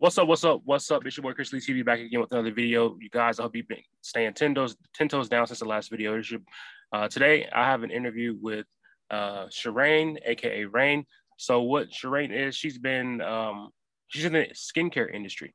What's up? What's up? What's up? It's your boy Chris Lee TV back again with another video. You guys, I hope you've been staying 10 toes, 10 toes down since the last video. Your, uh, today, I have an interview with uh, Shireen, aka Rain. So, what Shireen is, she's been, um, she's in the skincare industry.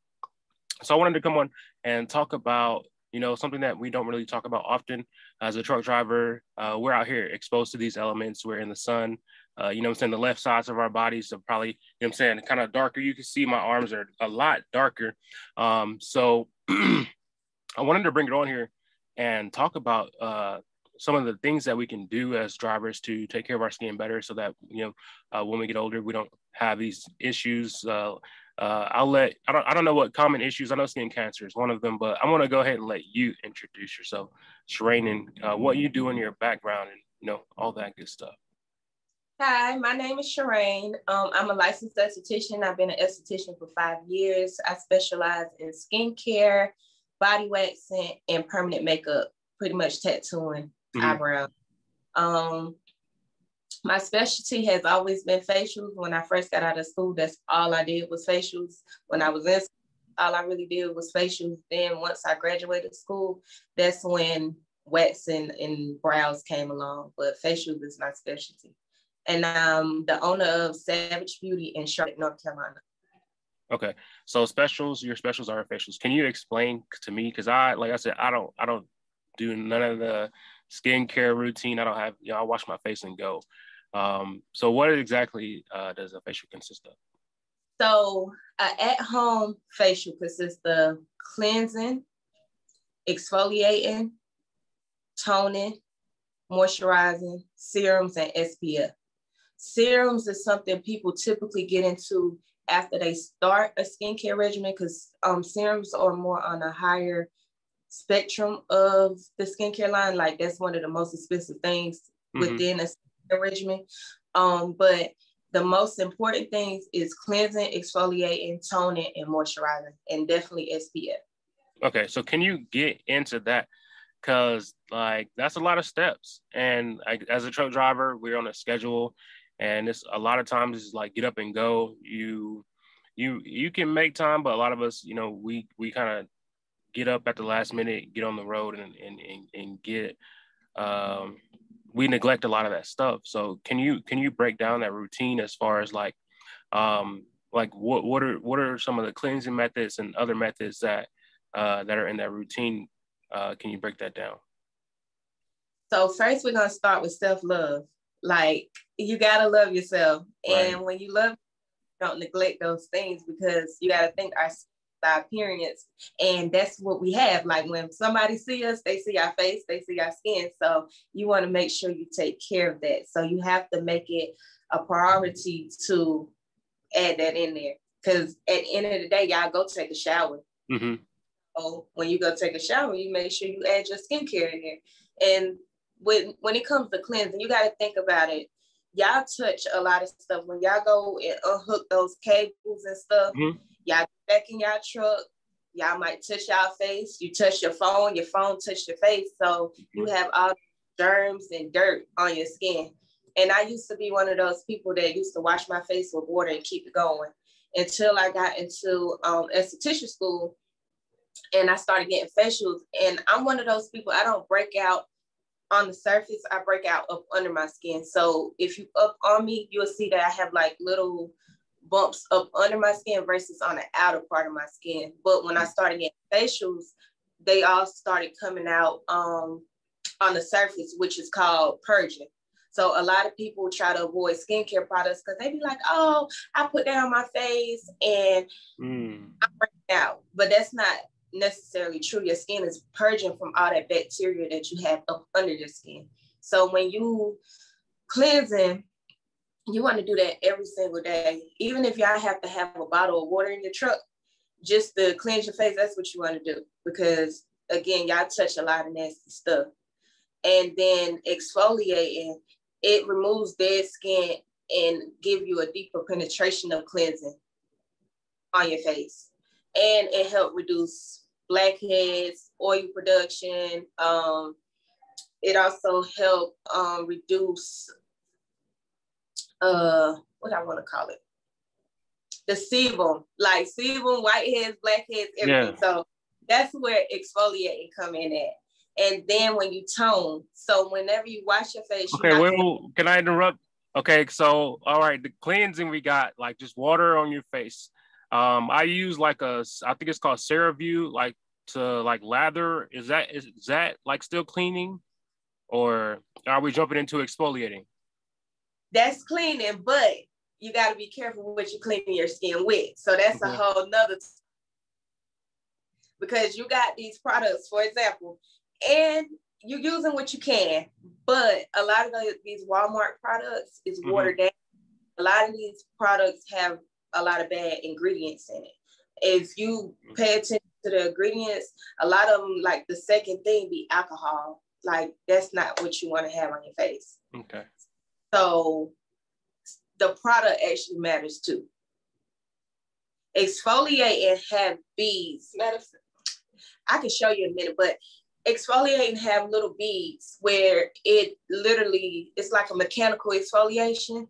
So, I wanted to come on and talk about, you know, something that we don't really talk about often as a truck driver. Uh, we're out here exposed to these elements. We're in the sun, uh, you know I'm saying? The left sides of our bodies are probably, you know I'm saying, kind of darker. You can see my arms are a lot darker. Um, so I wanted to bring it on here and talk about uh, some of the things that we can do as drivers to take care of our skin better so that, you know, uh, when we get older, we don't have these issues. Uh, uh, I'll let, I don't, I don't know what common issues, I know skin cancer is one of them, but I want to go ahead and let you introduce yourself, Shireen, and what you do in your background and, you know, all that good stuff. Hi, my name is Shireen. Um, I'm a licensed esthetician. I've been an esthetician for five years. I specialize in skincare, body waxing, and permanent makeup, pretty much tattooing, mm-hmm. eyebrows. Um, my specialty has always been facials. When I first got out of school, that's all I did was facials. When I was in school, all I really did was facials. Then once I graduated school, that's when waxing and brows came along. But facials is my specialty and I'm the owner of Savij Beauty in Charlotte, North Carolina. Okay, so specials, your specials are facials. Can you explain to me? Because I, like I said, I don't, I don't do none of the skincare routine. I don't have, you know, I wash my face and go. Um, so what exactly uh, does a facial consist of? So uh, at-home facial consists of cleansing, exfoliating, toning, moisturizing, serums, and SPF. Serums is something people typically get into after they start a skincare regimen because um, serums are more on a higher spectrum of the skincare line. Like that's one of the most expensive things mm-hmm. within a skincare regimen. Um, but the most important things is cleansing, exfoliating, toning, and moisturizing, and definitely SPF. Okay, so can you get into that? Because like that's a lot of steps, and like, as a truck driver, we're on a schedule and it's a lot of times it's like get up and go. You you you can make time but a lot of us you know we we kind of get up at the last minute get on the road and and and, and get um we neglect a lot of that stuff. So can you can you break down that routine as far as like um like what what are what are some of the cleansing methods and other methods that uh that are in that routine? Uh can you break that down? So first we're going to start with self-love like you gotta love yourself, right. and when you love, don't neglect those things because you gotta think our our appearance, and that's what we have. Like when somebody see us, they see our face, they see our skin. So you want to make sure you take care of that. So you have to make it a priority to add that in there. Because at the end of the day, y'all go take a shower. Mm-hmm. So when you go take a shower, you make sure you add your skincare in there. And when when it comes to cleansing, you got to think about it. Y'all touch a lot of stuff when y'all go and unhook those cables and stuff. Mm-hmm. Y'all back in y'all truck. Y'all might touch y'all face. You touch your phone. Your phone touch your face. So you have all germs and dirt on your skin. And I used to be one of those people that used to wash my face with water and keep it going until I got into um, esthetician school and I started getting facials. And I'm one of those people, I don't break out on the surface, I break out up under my skin. So if you up on me, you'll see that I have like little bumps up under my skin versus on the outer part of my skin. But when I started getting facials, they all started coming out um, on the surface, which is called purging. So a lot of people try to avoid skincare products because they be like, oh, I put that on my face and mm. I'm breaking out. But that's not necessarily true. Your skin is purging from all that bacteria that you have up under your skin. So when you cleansing, you want to do that every single day. Even if y'all have to have a bottle of water in your truck, just to cleanse your face, that's what you want to do. Because again, y'all touch a lot of nasty stuff. And then exfoliating, it removes dead skin and give you a deeper penetration of cleansing on your face. And it help reduce blackheads, oil production. Um, it also helped um, reduce uh, what I want to call it, the sebum, like sebum, whiteheads, blackheads, everything. Yeah. So that's where exfoliating come in at. And then when you tone, so whenever you wash your face, okay. Well, can I interrupt? Okay, so all right, the cleansing we got like just water on your face. Um, I use like a, I think it's called CeraVe, like to like lather. Is that is, that like still cleaning, or are we jumping into exfoliating? That's cleaning, but you got to be careful what you're cleaning your skin with. So that's a whole nother. T- because you got these products, for example, and you're using what you can, but a lot of the, these Walmart products is mm-hmm. watered mm-hmm. down. A lot of these products have a lot of bad ingredients in it. If you pay attention to the ingredients, a lot of them, like the second thing, be alcohol. Like that's not what you want to have on your face. Okay. So the product actually matters too. Exfoliate and have beads. Medicine. I can show you in a minute, but exfoliate and have little beads where it literally it's like a mechanical exfoliation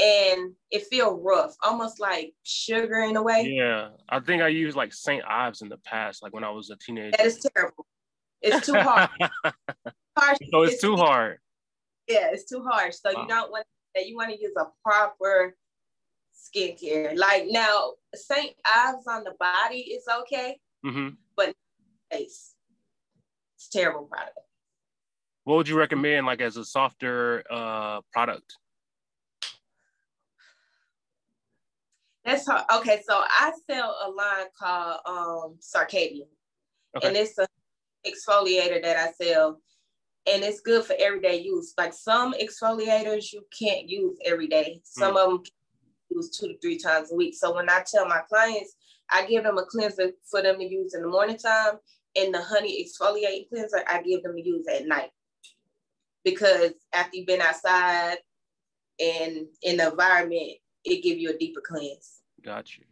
and it feel rough, almost like sugar in a way. Yeah, I think I used like St. Ives in the past, like when I was a teenager. That is terrible. It's too hard. harsh. So it's, it's too hard. Yeah, it's too harsh. So wow. you don't want that. You want to use a proper skincare. Like now, St. Ives on the body is okay, mm-hmm. but face, it's terrible product. What would you recommend, like as a softer uh, product? That's hard. okay. So I sell a line called um Circadian, okay. and it's a exfoliator that I sell and it's good for everyday use. Like some exfoliators you can't use every day. Some mm. of them use two to three times a week. So when I tell my clients, I give them a cleanser for them to use in the morning time, and the honey exfoliating cleanser I give them to use at night. Because after you've been outside and in the environment, it give you a deeper cleanse. Got you.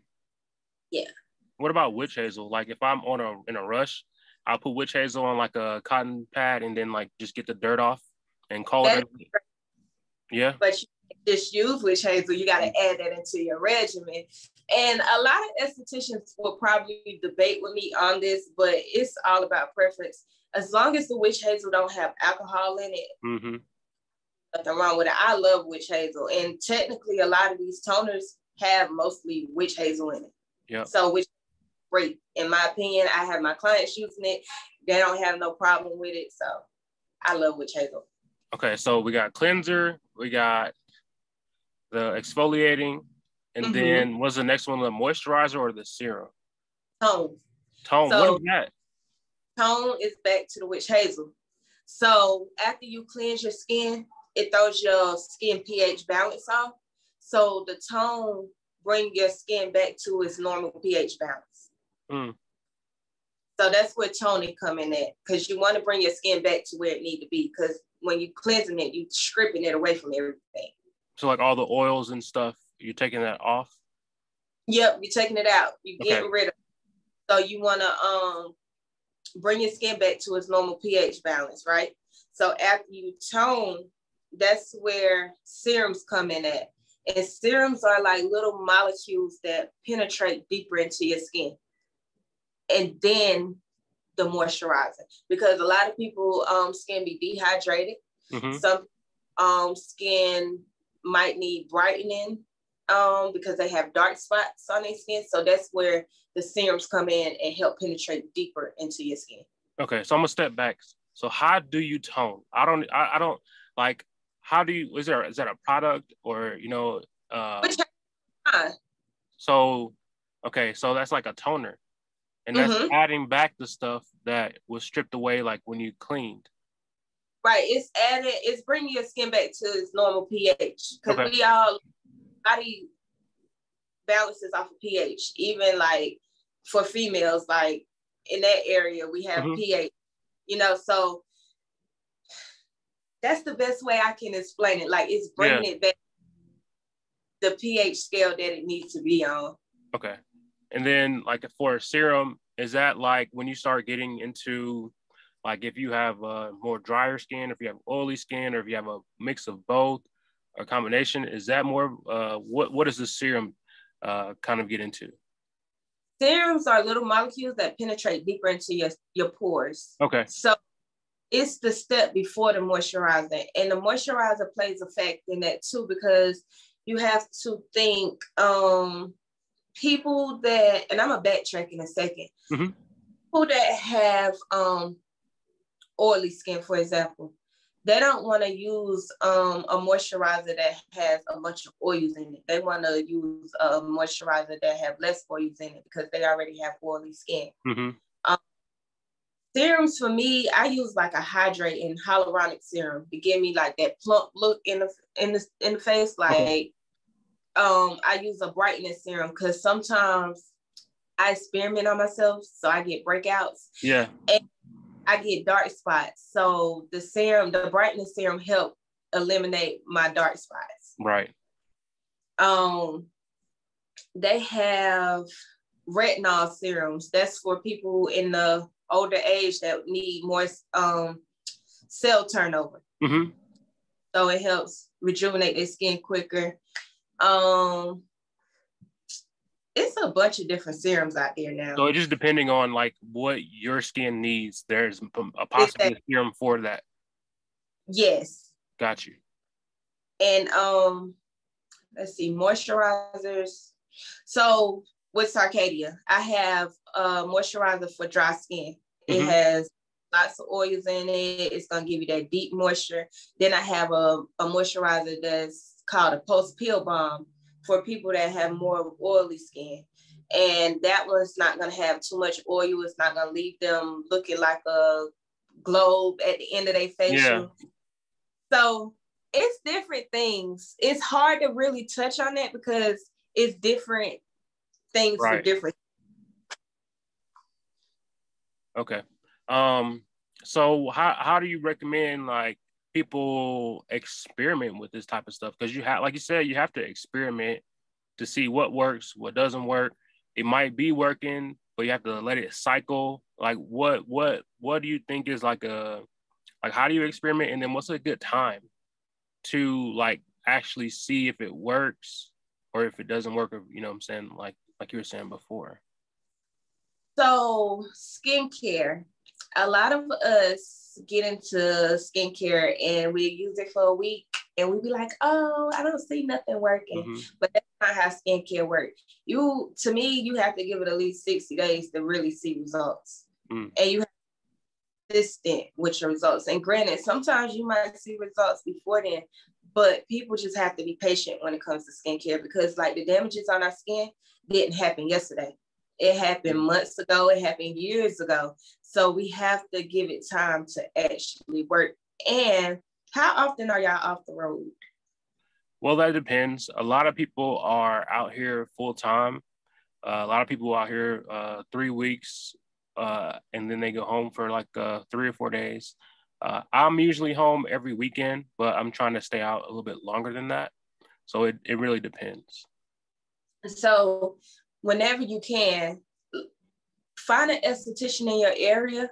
Yeah. What about witch hazel? Like if I'm on a in a rush, I'll put witch hazel on like a cotton pad and then like just get the dirt off and call That's it. A, yeah. But you just use witch hazel. You got to add that into your regimen. And a lot of estheticians will probably debate with me on this, but it's all about preference. As long as the witch hazel don't have alcohol in it, mm-hmm. nothing wrong with it. I love witch hazel, and technically, a lot of these toners have mostly witch hazel in it. Yeah. So which great. In my opinion, I have my clients using it. They don't have no problem with it. So I love witch hazel. Okay, so we got cleanser, we got the exfoliating, and mm-hmm. then what's the next one? The moisturizer or the serum? Tone. Tone. So, what is that? Tone is back to the witch hazel. So after you cleanse your skin, it throws your skin pH balance off. So the tone bring your skin back to its normal pH balance. Mm. So that's where toning come in at, because you want to bring your skin back to where it need to be. Because when you cleansing it, you stripping it away from everything. So like all the oils and stuff, you're taking that off. Yep, you're taking it out. You getting okay. rid of. It. So you want to um bring your skin back to its normal pH balance, right? So after you tone, that's where serums come in at. And serums are like little molecules that penetrate deeper into your skin and then the moisturizer because a lot of people um, skin be dehydrated. Mm-hmm. Some um, skin might need brightening um, because they have dark spots on their skin. So that's where the serums come in and help penetrate deeper into your skin. Okay, so I'm gonna step back. So how do you tone? I don't. I, I don't like. How do you? Is there? Is that a product or you know? Uh, Which so okay, so that's like a toner and that's mm-hmm. adding back the stuff that was stripped away like when you cleaned right it's adding it's bringing your skin back to its normal ph because okay. we all body balances off of ph even like for females like in that area we have mm-hmm. ph you know so that's the best way i can explain it like it's bringing yeah. it back the ph scale that it needs to be on okay and then like for a serum, is that like when you start getting into like if you have a more drier skin, if you have oily skin, or if you have a mix of both, or combination, is that more uh what what is the serum uh, kind of get into? Serums are little molecules that penetrate deeper into your, your pores. Okay. So it's the step before the moisturizer. And the moisturizer plays a fact in that too, because you have to think um people that and I'm a backtrack in a 2nd mm-hmm. People that have um oily skin, for example, they don't want to use um, a moisturizer that has a bunch of oils in it. They want to use a moisturizer that have less oils in it because they already have oily skin. Mm-hmm. Um, serums for me, I use like a hydrating hyaluronic serum to give me like that plump look in the in the in the face. Like, um, I use a brightness serum because sometimes I experiment on myself, so I get breakouts. Yeah. And I get dark spots. So the serum, the brightness serum help eliminate my dark spots. Right. Um they have retinol serums. That's for people in the older age that need more um cell turnover. Mm-hmm. So it helps rejuvenate their skin quicker. Um it's a bunch of different serums out there now. So just depending on like what your skin needs, there's a possible exactly. serum for that. Yes. Got you. And um, let's see, moisturizers. So with Circadia, I have a moisturizer for dry skin. It mm-hmm. has lots of oils in it. It's gonna give you that deep moisture. Then I have a, a moisturizer that's called a post peel balm for people that have more oily skin. And that one's not gonna have too much oil. It's not gonna leave them looking like a globe at the end of their facial. Yeah. So it's different things. It's hard to really touch on that because it's different things right. for different. Okay. Um, so how how do you recommend like people experiment with this type of stuff because you have like you said you have to experiment to see what works what doesn't work it might be working but you have to let it cycle like what what what do you think is like a like how do you experiment and then what's a good time to like actually see if it works or if it doesn't work or you know what i'm saying like like you were saying before so skincare a lot of us get into skincare and we use it for a week and we be like, oh, I don't see nothing working. Mm-hmm. But that's not how skincare works. You, to me, you have to give it at least 60 days to really see results. Mm. And you have to be consistent with your results. And granted, sometimes you might see results before then, but people just have to be patient when it comes to skincare because like the damages on our skin didn't happen yesterday. It happened months ago, it happened years ago. So we have to give it time to actually work. And how often are y'all off the road? Well, that depends. A lot of people are out here full time. Uh, a lot of people out here uh, three weeks, uh, and then they go home for like uh, three or four days. Uh, I'm usually home every weekend, but I'm trying to stay out a little bit longer than that. So it, it really depends. So whenever you can, find an esthetician in your area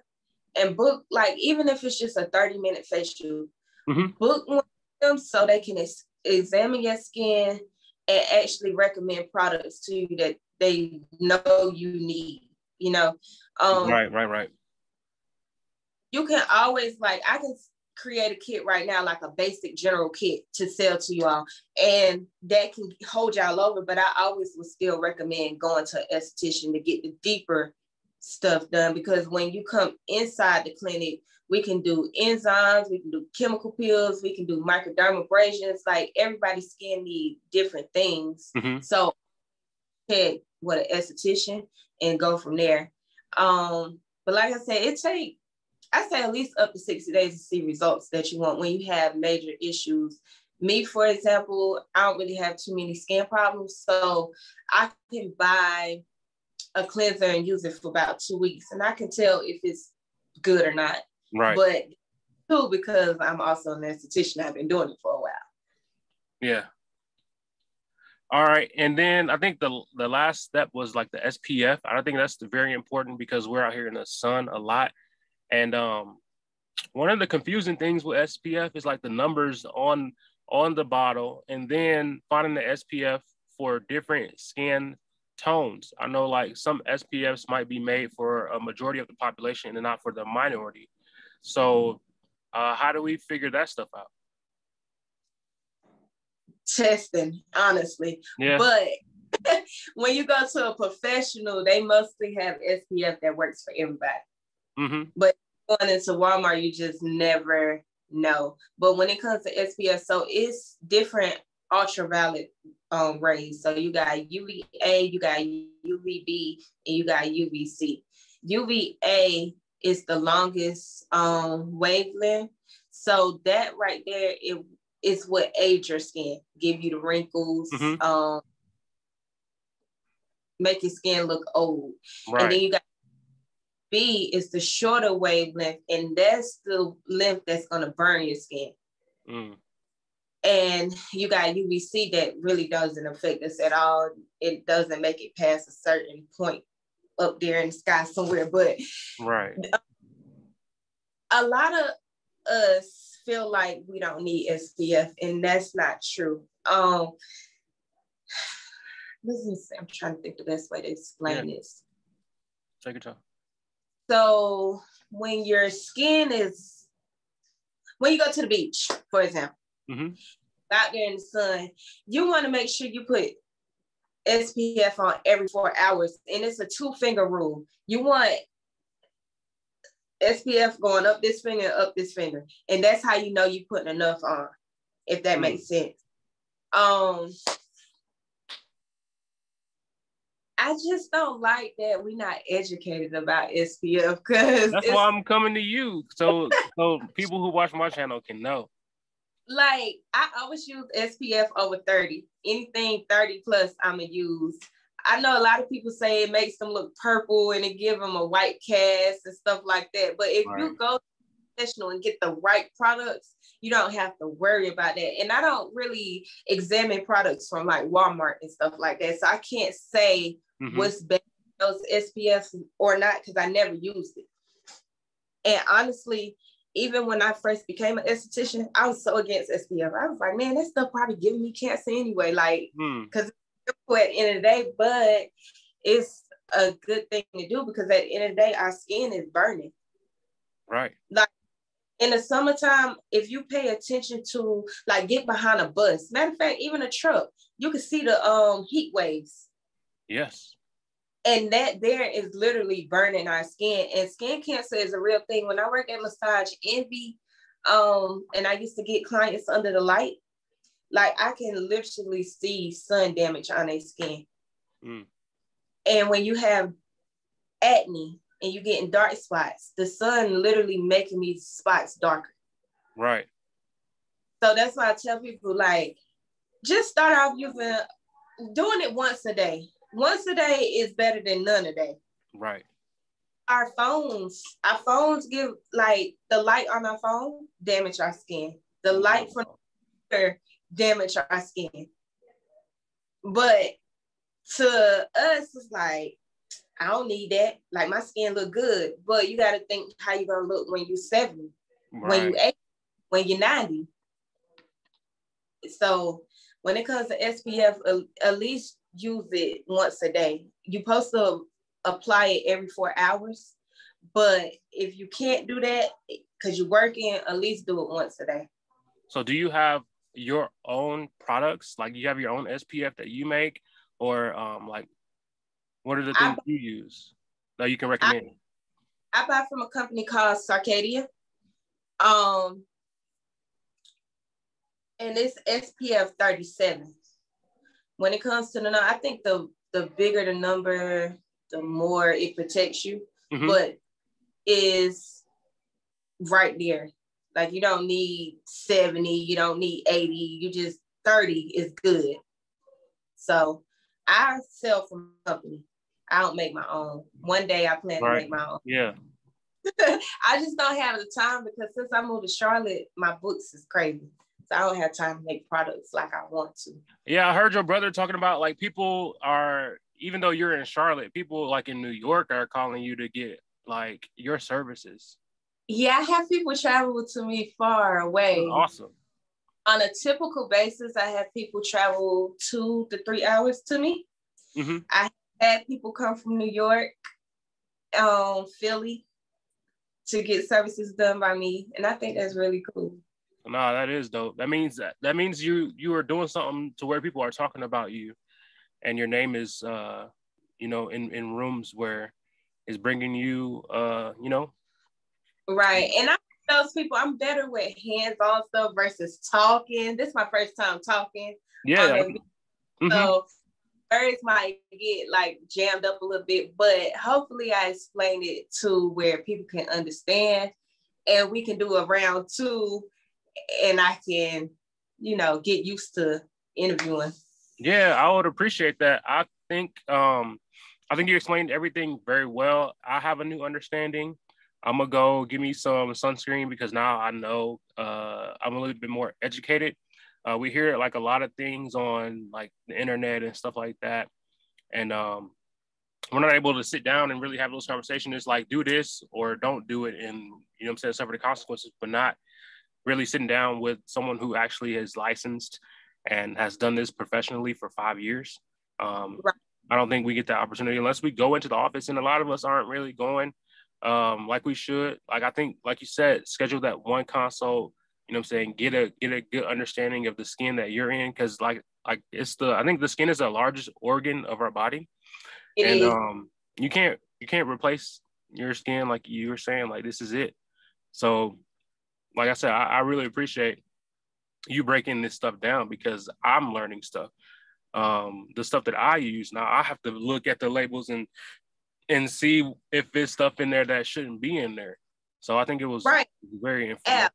and book, like, even if it's just a 30 minute facial, mm-hmm. book one of them so they can ex- examine your skin and actually recommend products to you that they know you need, you know? Um, right, right, right. You can always, like, I can create a kit right now, like a basic general kit to sell to you all. And that can hold y'all over, but I always would still recommend going to an esthetician to get the deeper stuff done because when you come inside the clinic, we can do enzymes, we can do chemical peels, we can do microdermabrasions. Like everybody's skin need different things. Mm-hmm. So check what an esthetician and go from there. Um, but like I said, it take I say at least up to 60 days to see results that you want when you have major issues. Me, for example, I don't really have too many skin problems. So I can buy a cleanser and use it for about two weeks. And I can tell if it's good or not. Right. But too, because I'm also an esthetician, I've been doing it for a while. Yeah. All right, and then I think the the last step was like the SPF. I think that's very important because we're out here in the sun a lot, and um, one of the confusing things with SPF is like the numbers on on the bottle, and then finding the SPF for different skin tones. I know like some SPFs might be made for a majority of the population and not for the minority. So uh, how do we figure that stuff out? Testing, honestly. Yeah. But when you go to a professional, they mostly have SPF that works for everybody. Mm-hmm. But going into Walmart, you just never know. But when it comes to SPF, so it's different ultraviolet um, rays. So you got UVA, you got UVB, and you got UVC. UVA is the longest um, wavelength. So that right there, it is what age your skin, give you the wrinkles, mm-hmm. um, make your skin look old. Right. And then you got B is the shorter wavelength, and that's the length that's gonna burn your skin. Mm. And you got UVC that really doesn't affect us at all. It doesn't make it past a certain point up there in the sky somewhere. But right, a lot of us feel like we don't need SPF, and that's not true. Um, listen, I'm trying to think the best way to explain yeah. this. Take your time. So when your skin is, when you go to the beach, for example, mm-hmm. out there in the sun, you want to make sure you put SPF on every four hours, and it's a two finger rule. You want SPF going up this finger, up this finger, and that's how you know you're putting enough on, if that mm-hmm. makes sense. Um, I just don't like that we're not educated about SPF because that's why I'm coming to you. So so people who watch my channel can know. Like I always use SPF over 30. Anything 30 plus, I'm gonna use. I know a lot of people say it makes them look purple and it give them a white cast and stuff like that. But if right. you go professional and get the right products, you don't have to worry about that. And I don't really examine products from like Walmart and stuff like that. So I can't say mm-hmm. what's better, those SPF or not, because I never used it. And honestly, even when I first became an esthetician, I was so against SPF. I was like, man, that stuff probably giving me cancer anyway. Like, because mm. at the end of the day, but it's a good thing to do because at the end of the day, our skin is burning. Right. Like in the summertime, if you pay attention to like get behind a bus, matter of fact, even a truck, you can see the um heat waves. Yes. And that there is literally burning our skin. And skin cancer is a real thing. When I work at Massage Envy, um, and I used to get clients under the light, like I can literally see sun damage on their skin. Mm. And when you have acne and you getting dark spots, the sun literally making these spots darker. Right. So that's why I tell people like, just start off using doing it once a day once a day is better than none a day. Right. Our phones, our phones give like the light on our phone damage our skin. The mm-hmm. light from the damage our skin. But to us, it's like I don't need that. Like my skin look good, but you got to think how you gonna look when you're 70, right. when you 80, when you're 90. So when it comes to SPF, at least use it once a day. You're supposed to apply it every four hours. But if you can't do that because you're working, at least do it once a day. So do you have your own products? Like you have your own SPF that you make, or um, like what are the things I, you use that you can recommend? I, I buy from a company called Circadia. Um, and it's SPF 37 when it comes to the number, I think the the bigger the number, the more it protects you. Mm-hmm. But is right there. Like you don't need 70, you don't need 80, you just 30 is good. So I sell from company. I don't make my own. One day I plan right. to make my own. Yeah. I just don't have the time because since I moved to Charlotte, my books is crazy. I don't have time to make products like I want to. Yeah, I heard your brother talking about like people are even though you're in Charlotte, people like in New York are calling you to get like your services. Yeah, I have people travel to me far away. Awesome. On a typical basis, I have people travel two to three hours to me. Mm-hmm. I had people come from New York, um, Philly, to get services done by me, and I think that's really cool. No, that is dope. That means that that means you you are doing something to where people are talking about you, and your name is uh, you know, in in rooms where is bringing you uh, you know, right. And I those people, I'm better with hands-on stuff versus talking. This is my first time talking. Yeah. mm-hmm. So words might get like jammed up a little bit, but hopefully I explain it to where people can understand and we can do a round two and I can, you know, get used to interviewing. Yeah, I would appreciate that. I think um I think you explained everything very well. I have a new understanding I'm gonna go give me some sunscreen because now I know uh, I'm a little bit more educated. Uh, we hear like a lot of things on like the internet and stuff like that, and um, we're not able to sit down and really have those conversations. It's like do this or don't do it, and you know I'm saying suffer the consequences, but not really sitting down with someone who actually is licensed and has done this professionally for five years. Um, right. I don't think we get that opportunity unless we go into the office, and a lot of us aren't really going um, like we should. Like I think, like you said, schedule that one consult. You know, I'm saying get a get a good understanding of the skin that you're in, because like like it's the I think the skin is the largest organ of our body, it and is. um you can't you can't replace your skin like you were saying. Like this is it. So, like I said, I, I really appreciate you breaking this stuff down because I'm learning stuff. Um, the stuff that I use now, I have to look at the labels and and see if there's stuff in there that shouldn't be in there. So I think it was right. very informative.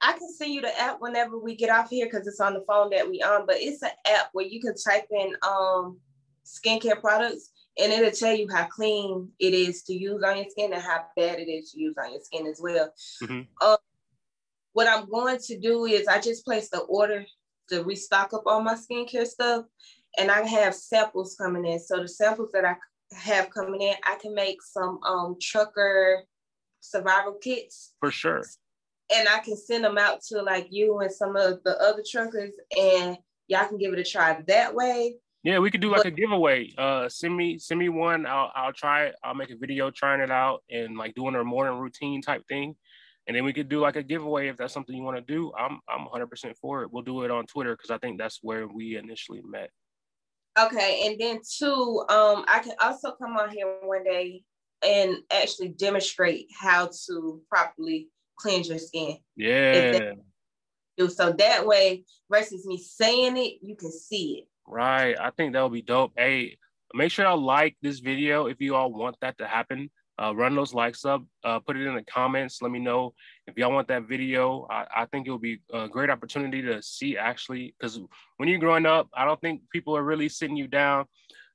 I can send you the app whenever we get off here because it's on the phone that we on, but it's an app where you can type in um skincare products and it'll tell you how clean it is to use on your skin and how bad it is to use on your skin as well. Mm-hmm. Um, what I'm going to do is I just placed the order to restock up all my skincare stuff, and I have samples coming in. So the samples that I have coming in, I can make some um trucker survival kits. For sure. And I can send them out to like you and some of the other truckers and y'all can give it a try that way. Yeah, we could do like but, a giveaway. Uh send me send me one. I'll I'll try it. I'll make a video trying it out and like doing a morning routine type thing. And then we could do like a giveaway if that's something you want to do. I'm I'm 100% for it. We'll do it on Twitter because I think that's where we initially met. Okay, and then two, um, I can also come on here one day and actually demonstrate how to properly cleanse your skin. Yeah. So that way, versus me saying it, you can see it. Right. I think that would be dope. Hey, make sure y'all like this video if you all want that to happen uh, run those likes up, uh, put it in the comments. Let me know if y'all want that video. I, I think it will be a great opportunity to see actually, because when you're growing up, I don't think people are really sitting you down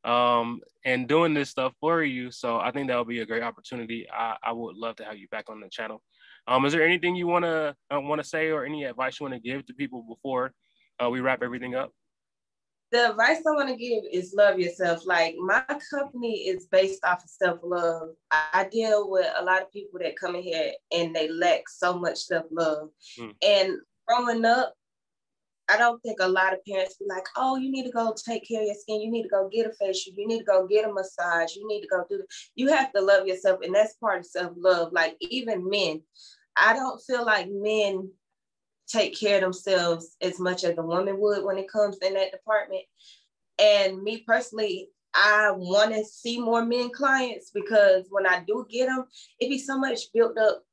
um, and doing this stuff for you. So I think that would be a great opportunity. I, I would love to have you back on the channel. Um, is there anything you want to uh, want to say or any advice you want to give to people before uh, we wrap everything up? The advice I want to give is love yourself. Like my company is based off of self love. I deal with a lot of people that come in here and they lack so much self love. Mm. And growing up, I don't think a lot of parents be like, oh, you need to go take care of your skin. You need to go get a facial. You need to go get a massage. You need to go do it. You have to love yourself. And that's part of self love. Like even men, I don't feel like men take care of themselves as much as a woman would when it comes in that department. And me personally, I want to see more men clients because when I do get them, it be so much built up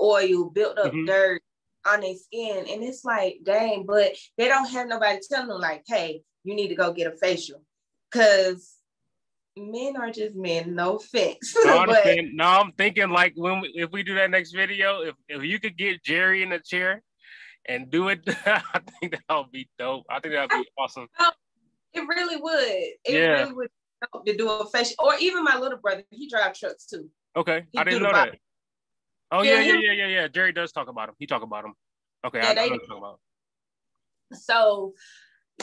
oil, built up mm-hmm. dirt on their skin. And it's like, dang, but they don't have nobody telling them, like, hey, you need to go get a facial. Because men are just men, no offense. No, but, no I'm thinking like when we, if we do that next video, if, if you could get Jerry in the chair and do it, I think that would be dope. I think that would be awesome. It really would. It yeah. really would help to do a fashion, or even my little brother, he drives trucks too. Okay, he I didn't know that. Oh yeah, yeah, yeah, yeah, yeah. Jerry does talk about him. He talk about him. Okay, yeah, I, I know talk about. So,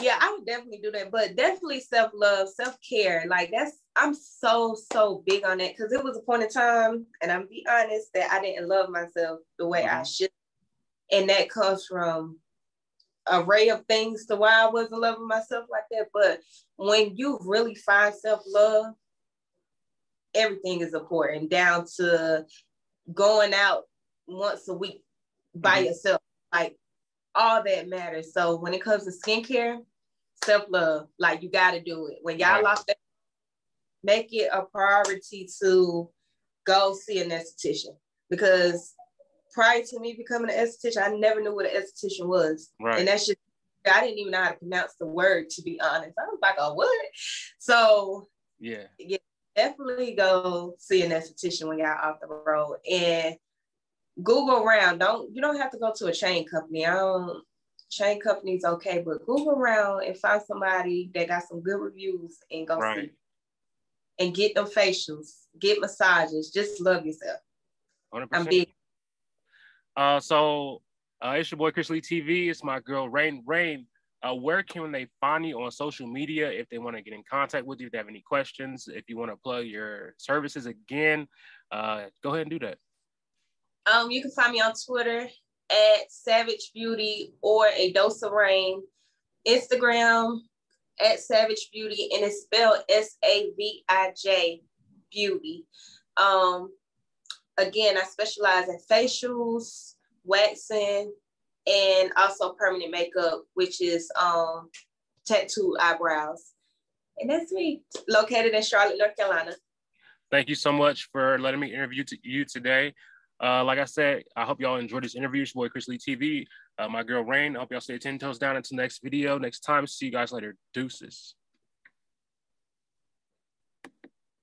yeah, I would definitely do that, but definitely self love, self care. Like that's I'm so so big on that because it was a point in time, and I'm be honest that I didn't love myself the way mm-hmm. I should and that comes from array of things to why I wasn't loving myself like that. But when you really find self-love, everything is important, down to going out once a week by mm-hmm. yourself. Like all that matters. So when it comes to skincare, self-love, like you gotta do it. When y'all right. lost that, make it a priority to go see an esthetician because prior to me becoming an esthetician, I never knew what an esthetician was. Right. And that's just I didn't even know how to pronounce the word to be honest. I was like, oh what? So yeah, yeah, definitely go see an esthetician when y'all off the road and Google around. Don't you don't have to go to a chain company. I don't chain companies okay, but Google around and find somebody that got some good reviews and go right. see. And get them facials, get massages, just love yourself. 100%. I'm big. Uh, so uh, it's your boy Chris Lee TV. It's my girl Rain. Rain, uh, where can they find you on social media if they want to get in contact with you? If they have any questions, if you want to plug your services again, uh, go ahead and do that. Um, you can find me on Twitter at Savij Beauty or a dose of rain. Instagram at Savij Beauty and it's spelled S A V I J Beauty. Um, again, I specialize in facials, waxing, and also permanent makeup, which is um, tattoo eyebrows. And that's me, located in Charlotte, North Carolina. Thank you so much for letting me interview to you today. Uh, like I said, I hope y'all enjoyed this interview. It's boy Chris Lee TV, uh, my girl Rain. I hope y'all stay 10 toes down until next video. Next time, see you guys later. Deuces.